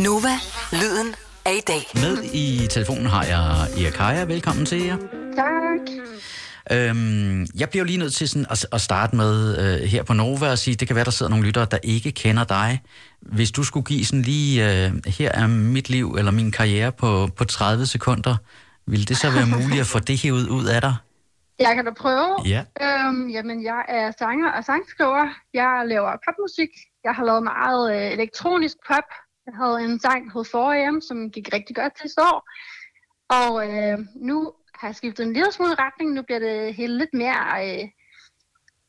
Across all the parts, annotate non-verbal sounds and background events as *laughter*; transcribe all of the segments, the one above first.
Nova, lyden af i dag. Med i telefonen har jeg Erikaja. Velkommen til jer. Tak. Øhm, jeg bliver jo lige nødt til sådan at, at starte med øh, her på Nova og sige, det kan være, der sidder nogle lyttere, der ikke kender dig. Hvis du skulle give sådan lige, øh, her er mit liv eller min karriere på, på 30 sekunder, ville det så være muligt at få det her ud af dig? Jeg kan da prøve. Ja. Øhm, jamen, jeg er sanger og sangskriver. Jeg laver popmusik. Jeg har lavet meget øh, elektronisk pop. Jeg havde en sang, hed 4AM, som gik rigtig godt til år. Og øh, nu har jeg skiftet en lille smule retning. Nu bliver det helt lidt mere øh,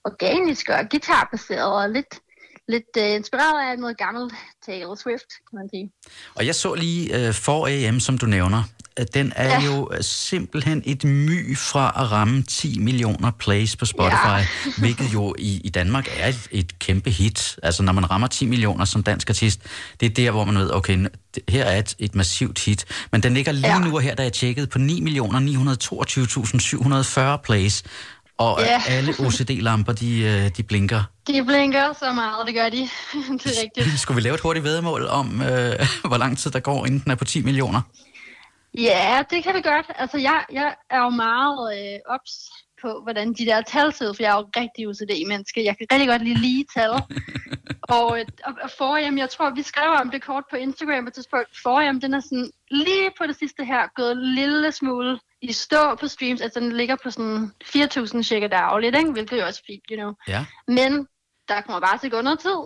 organisk og guitarbaseret og lidt, lidt øh, inspireret af noget gammelt Taylor Swift, kan man sige. Og jeg så lige øh, 4AM, som du nævner. Den er ja. Jo simpelthen et my fra at ramme 10 millioner plays på Spotify, ja. *laughs* hvilket jo i, i Danmark er et, et kæmpe hit. Altså når man rammer 10 millioner som dansk artist, det er der, hvor man ved, okay, her er et, et massivt hit. Men den ligger lige ja. Nu her, da jeg tjekkede, på 9 millioner 922.740 plays. Og Ja. *laughs* alle OCD-lamper, de, øh, de blinker. De blinker så meget, det gør de. *laughs* det er rigtigt. Skulle vi lave et hurtigt vedmål om, øh, hvor lang tid der går, inden den er på 10 millioner? Ja, det kan vi godt. Altså, jeg, jeg er jo meget øh, ops på, hvordan de der tal ser ud, for jeg er jo rigtig OCD-menneske. Jeg kan rigtig godt lide lige tal. *laughs* og, øh, og, Forhjem, jeg tror, vi skrev om det kort på Instagram på et tidspunkt. Forhjem, den er sådan lige på det sidste her gået en lille smule i stå på streams. Altså, den ligger på sådan 4.000 cirka dagligt, ikke? hvilket jo også fint, you know. Ja. Men der kommer bare til at gå noget tid.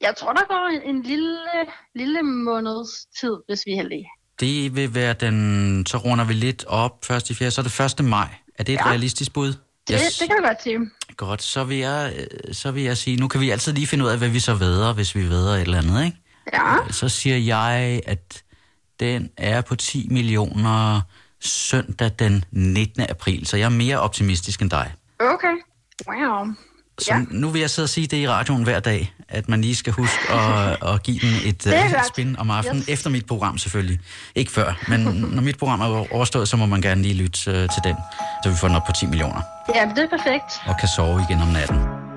Jeg tror, der går en, en lille, lille måneds tid, hvis vi er heldige. Det vil være den, så runder vi lidt op først i fjerde, så er det 1. maj. Er det et ja. Realistisk bud? Det, det kan du godt sige. Godt, så vil, jeg, så vil jeg sige, nu kan vi altid lige finde ud af, hvad vi så væder, hvis vi væder et eller andet, ikke? Ja. Så siger jeg, at den er på 10 millioner søndag den 19. april, så jeg er mere optimistisk end dig. Okay. Wow. Så Ja. nu vil jeg sidde og sige det i radioen hver dag, at man lige skal huske at, at give den et *laughs* uh, godt. spin om aftenen, yes. Yes. efter mit program selvfølgelig. Ikke før, men når mit program er overstået, så må man gerne lige lytte uh, til den, så vi får den op på 10 millioner, Ja, det er perfekt. og kan sove igen om natten.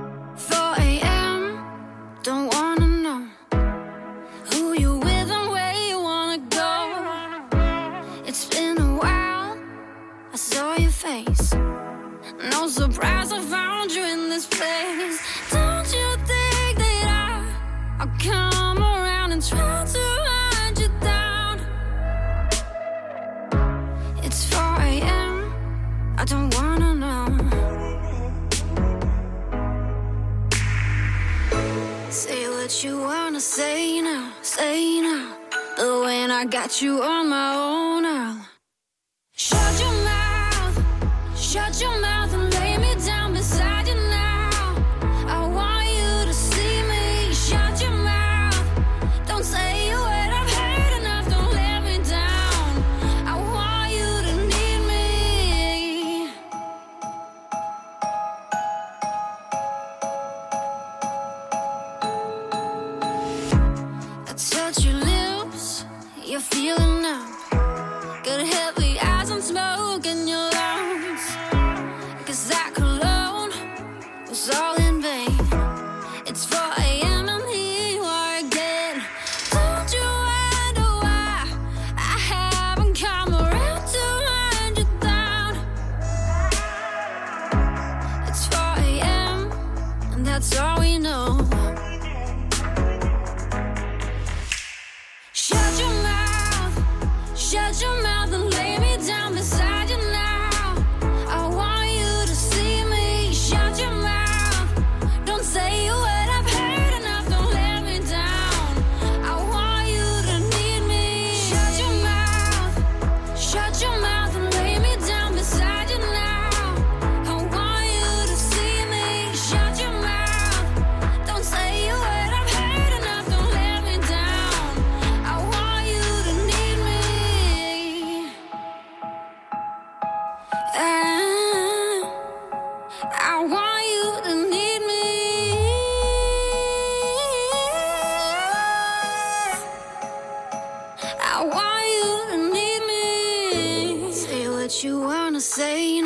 I don't wanna know. Say what you wanna say now, say now. But when I got you on my own, I'll shut your mouth, shut your mouth you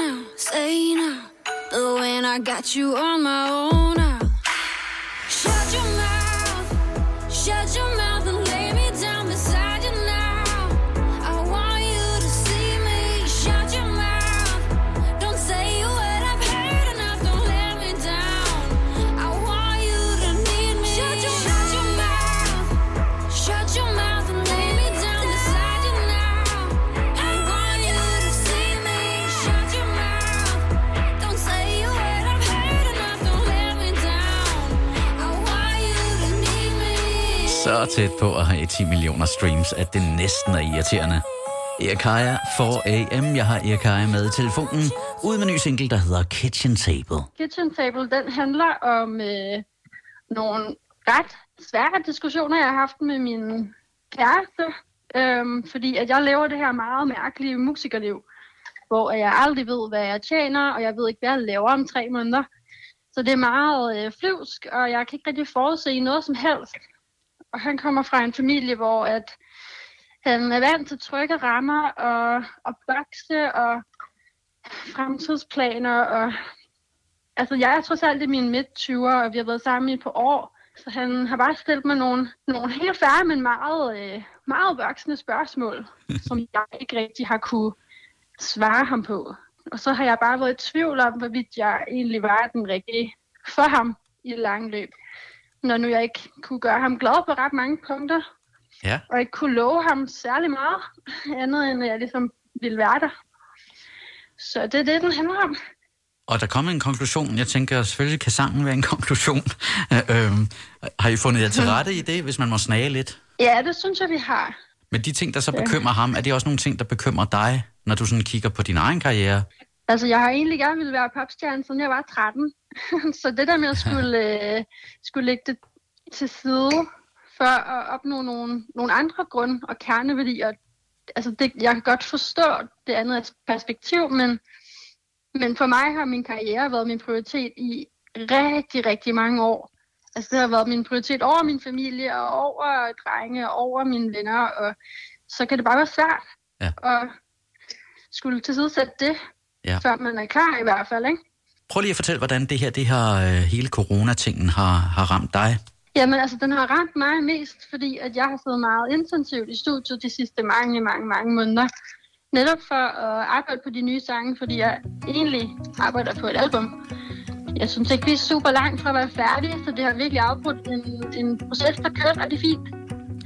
now, say now. But when I got you on my own, I'll shut your mouth, shut your tæt på at have 10 millioner streams, at det næsten er irriterende. Erkaja for AM. Jeg har Erkaja med i telefonen. Ud med en ny single, der hedder Kitchen Table. Kitchen Table, den handler om øh, nogle ret svære diskussioner, jeg har haft med min kæreste. Øhm, fordi at jeg lever det her meget mærkelige musikerliv, hvor jeg aldrig ved, hvad jeg tjener, og jeg ved ikke, hvad jeg laver om tre måneder. Så det er meget øh, flyvsk, og jeg kan ikke rigtig forudse noget som helst. Og han kommer fra en familie, hvor at han er vant til trygge rammer og, og bokse og fremtidsplaner. Og, altså, jeg er trods alt i mine midt-20'er, og vi har været sammen i et par år. Så han har bare stillet mig nogle, nogle helt færre, men meget, øh, meget voksne spørgsmål, *laughs* som jeg ikke rigtig har kunne svare ham på. Og så har jeg bare været i tvivl om, hvorvidt jeg egentlig var den rigtige for ham i det lange løb. Når nu jeg ikke kunne gøre ham glad på ret mange punkter, Ja. og ikke kunne love ham særlig meget, *laughs* andet end at jeg ligesom ville være der. Så det er det, den handler om. Og der kommer en konklusion. Jeg tænker, selvfølgelig kan sangen være en *laughs* konklusion. øhm, har I fundet jer til rette i det, hvis man må snage lidt? Ja, det synes jeg, vi har. Men de ting, der så bekymrer ham, er det også nogle ting, der bekymrer dig, når du sådan kigger på din egen karriere? Altså, jeg har egentlig gerne ville være popstjerne, siden jeg var 13. *laughs* så det der med at skulle, *laughs* øh, skulle lægge det til side for at opnå nogle, nogle andre grund- og kerneværdier, altså det, jeg kan godt forstå det andet perspektiv, men, men for mig har min karriere været min prioritet i rigtig, rigtig mange år. Altså det har været min prioritet over min familie og over drenge og over mine venner, og så kan det bare være svært Ja. at skulle tilsidesætte det, Ja. før man er klar i hvert fald, ikke? Prøv lige at fortælle, hvordan det her, det her øh, hele coronatingen har, har ramt dig. Jamen altså, den har ramt mig mest, fordi at jeg har siddet meget intensivt i studiet de sidste mange, mange, mange måneder. Netop for at arbejde på de nye sange, fordi jeg egentlig arbejder på et album. Jeg synes ikke, vi er super langt fra at være færdige, så det har virkelig afbrudt en, en proces, der kørte rigtig fint.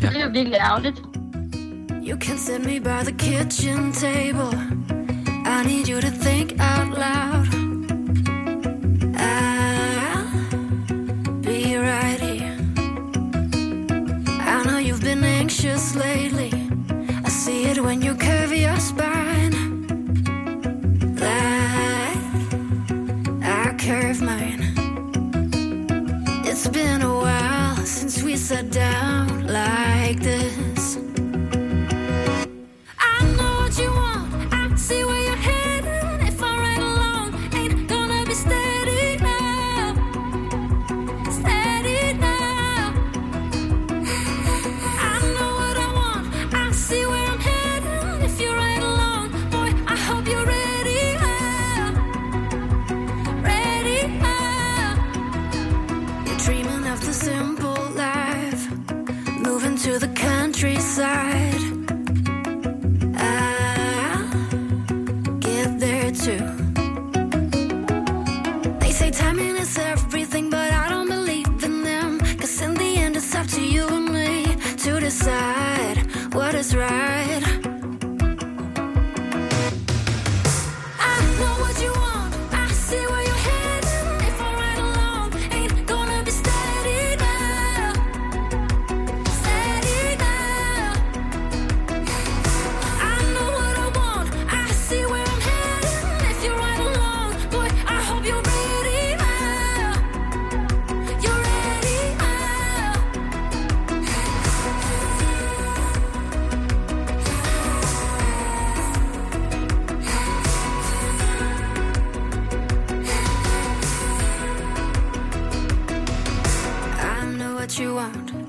Ja. Det er virkelig ærgerligt. You can set me by the kitchen table. I need you to think out loud. I'll be right here. I know you've been anxious lately. I see it when you curve your spine. Like I curve mine. It's been a while since we sat down everything, but I don't believe in them. Cause in the end, it's up to you and me to decide what is right.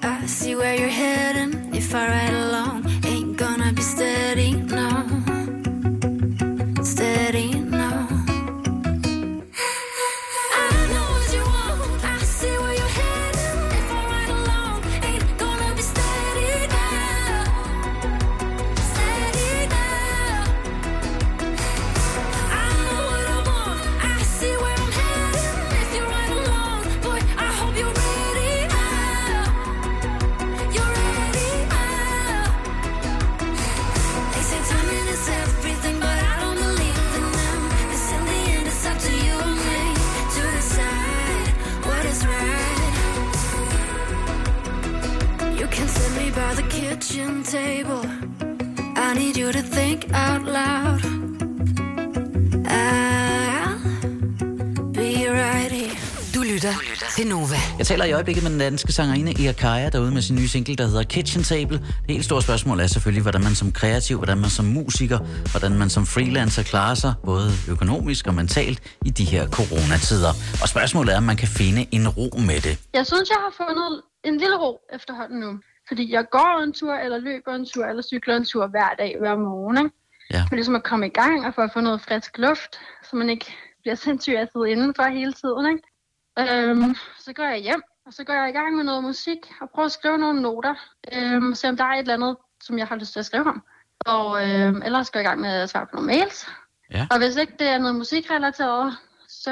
I see where you're heading. If I ride along, ain't gonna be steady. I need you to think out loud. I'll be right here. Du lytter til Nova. Jeg taler i øjeblikket med den danske sangerinde Ea Kaja derude med sin nye single, der hedder Kitchen Table. Det helt store spørgsmål er selvfølgelig, hvordan man som kreativ, hvordan man som musiker, hvordan man som freelancer klarer sig, både økonomisk og mentalt, i de her coronatider. Og spørgsmålet er, om man kan finde en ro med det. Jeg synes, jeg har fundet en lille ro efterhånden nu. Fordi jeg går en tur, eller løber en tur, eller cykler en tur hver dag, hver morgen. Ikke? Ja. For ligesom at komme i gang og for at få noget frisk luft, så man ikke bliver sindssygt at sidde indenfor hele tiden. Ikke? Øhm, så går jeg hjem, og så går jeg i gang med noget musik og prøver at skrive nogle noter. Øhm, se om der er et eller andet, som jeg har lyst til at skrive om. Og øhm, ellers går jeg i gang med at svare på nogle mails. Ja. Og hvis ikke det er noget musikrelateret, så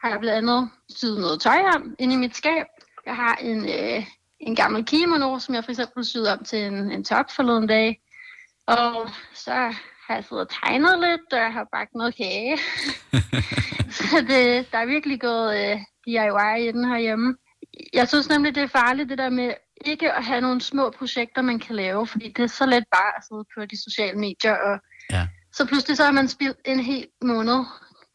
har jeg blandt andet syet noget tøj om inde i mit skab. Jeg har en, øh, en gammel kimono, som jeg for eksempel syede om til en, en top forleden dag. Og så har jeg siddet og tegnet lidt, og jeg har bagt noget kage. *laughs* så det, der er virkelig gået øh, DIY i den herhjemme. Jeg synes nemlig, det er farligt, det der med ikke at have nogle små projekter, man kan lave, fordi det er så let bare at sidde på de sociale medier, og Ja. så pludselig så har man spildt en hel måned,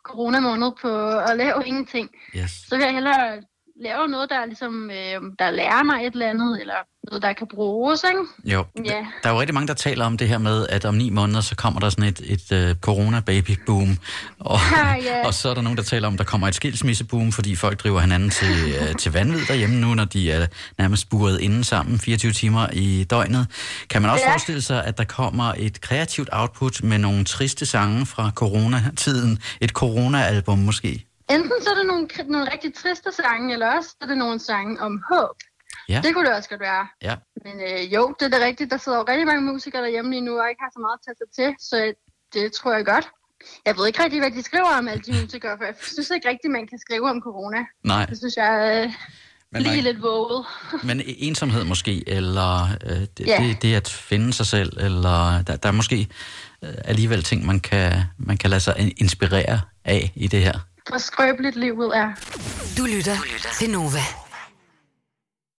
corona-måned, på at lave ingenting. Yes. Så vil jeg hellere lave noget, der ligesom, øh, der lærer mig et eller andet, eller noget, der kan bruges, ikke? Jo, Ja. der er jo rigtig mange, der taler om det her med, at om ni måneder, så kommer der sådan et, et uh, corona-baby-boom. Og, *laughs* Ah, ja. og så er der nogen, der taler om, at der kommer et skilsmisse-boom, fordi folk driver hinanden til, uh, til vanvid derhjemme nu, når de er nærmest buret inden sammen 24 timer i døgnet. Kan man også Ja. forestille sig, at der kommer et kreativt output med nogle triste sange fra coronatiden? Et corona-album måske? Enten så er det nogle, nogle rigtig triste sange, eller også så er det nogle sange om håb. Ja. Det kunne det også godt være. Ja. Men øh, jo, det er da rigtigt. Der sidder jo rigtig mange musikere derhjemme lige nu, og ikke har så meget at tage sig til, så det tror jeg godt. Jeg ved ikke rigtig, hvad de skriver om, alle de musikere, for jeg synes ikke rigtigt, man kan skrive om corona. Nej, Det synes jeg øh, men, lige nej. lidt våget. men ensomhed måske, eller øh, det, Ja. det, det at finde sig selv, eller der, der er måske øh, alligevel ting, man kan, man kan lade sig in- inspirere af i det her. Hvor skrøbeligt livet er. Du lytter til Nova.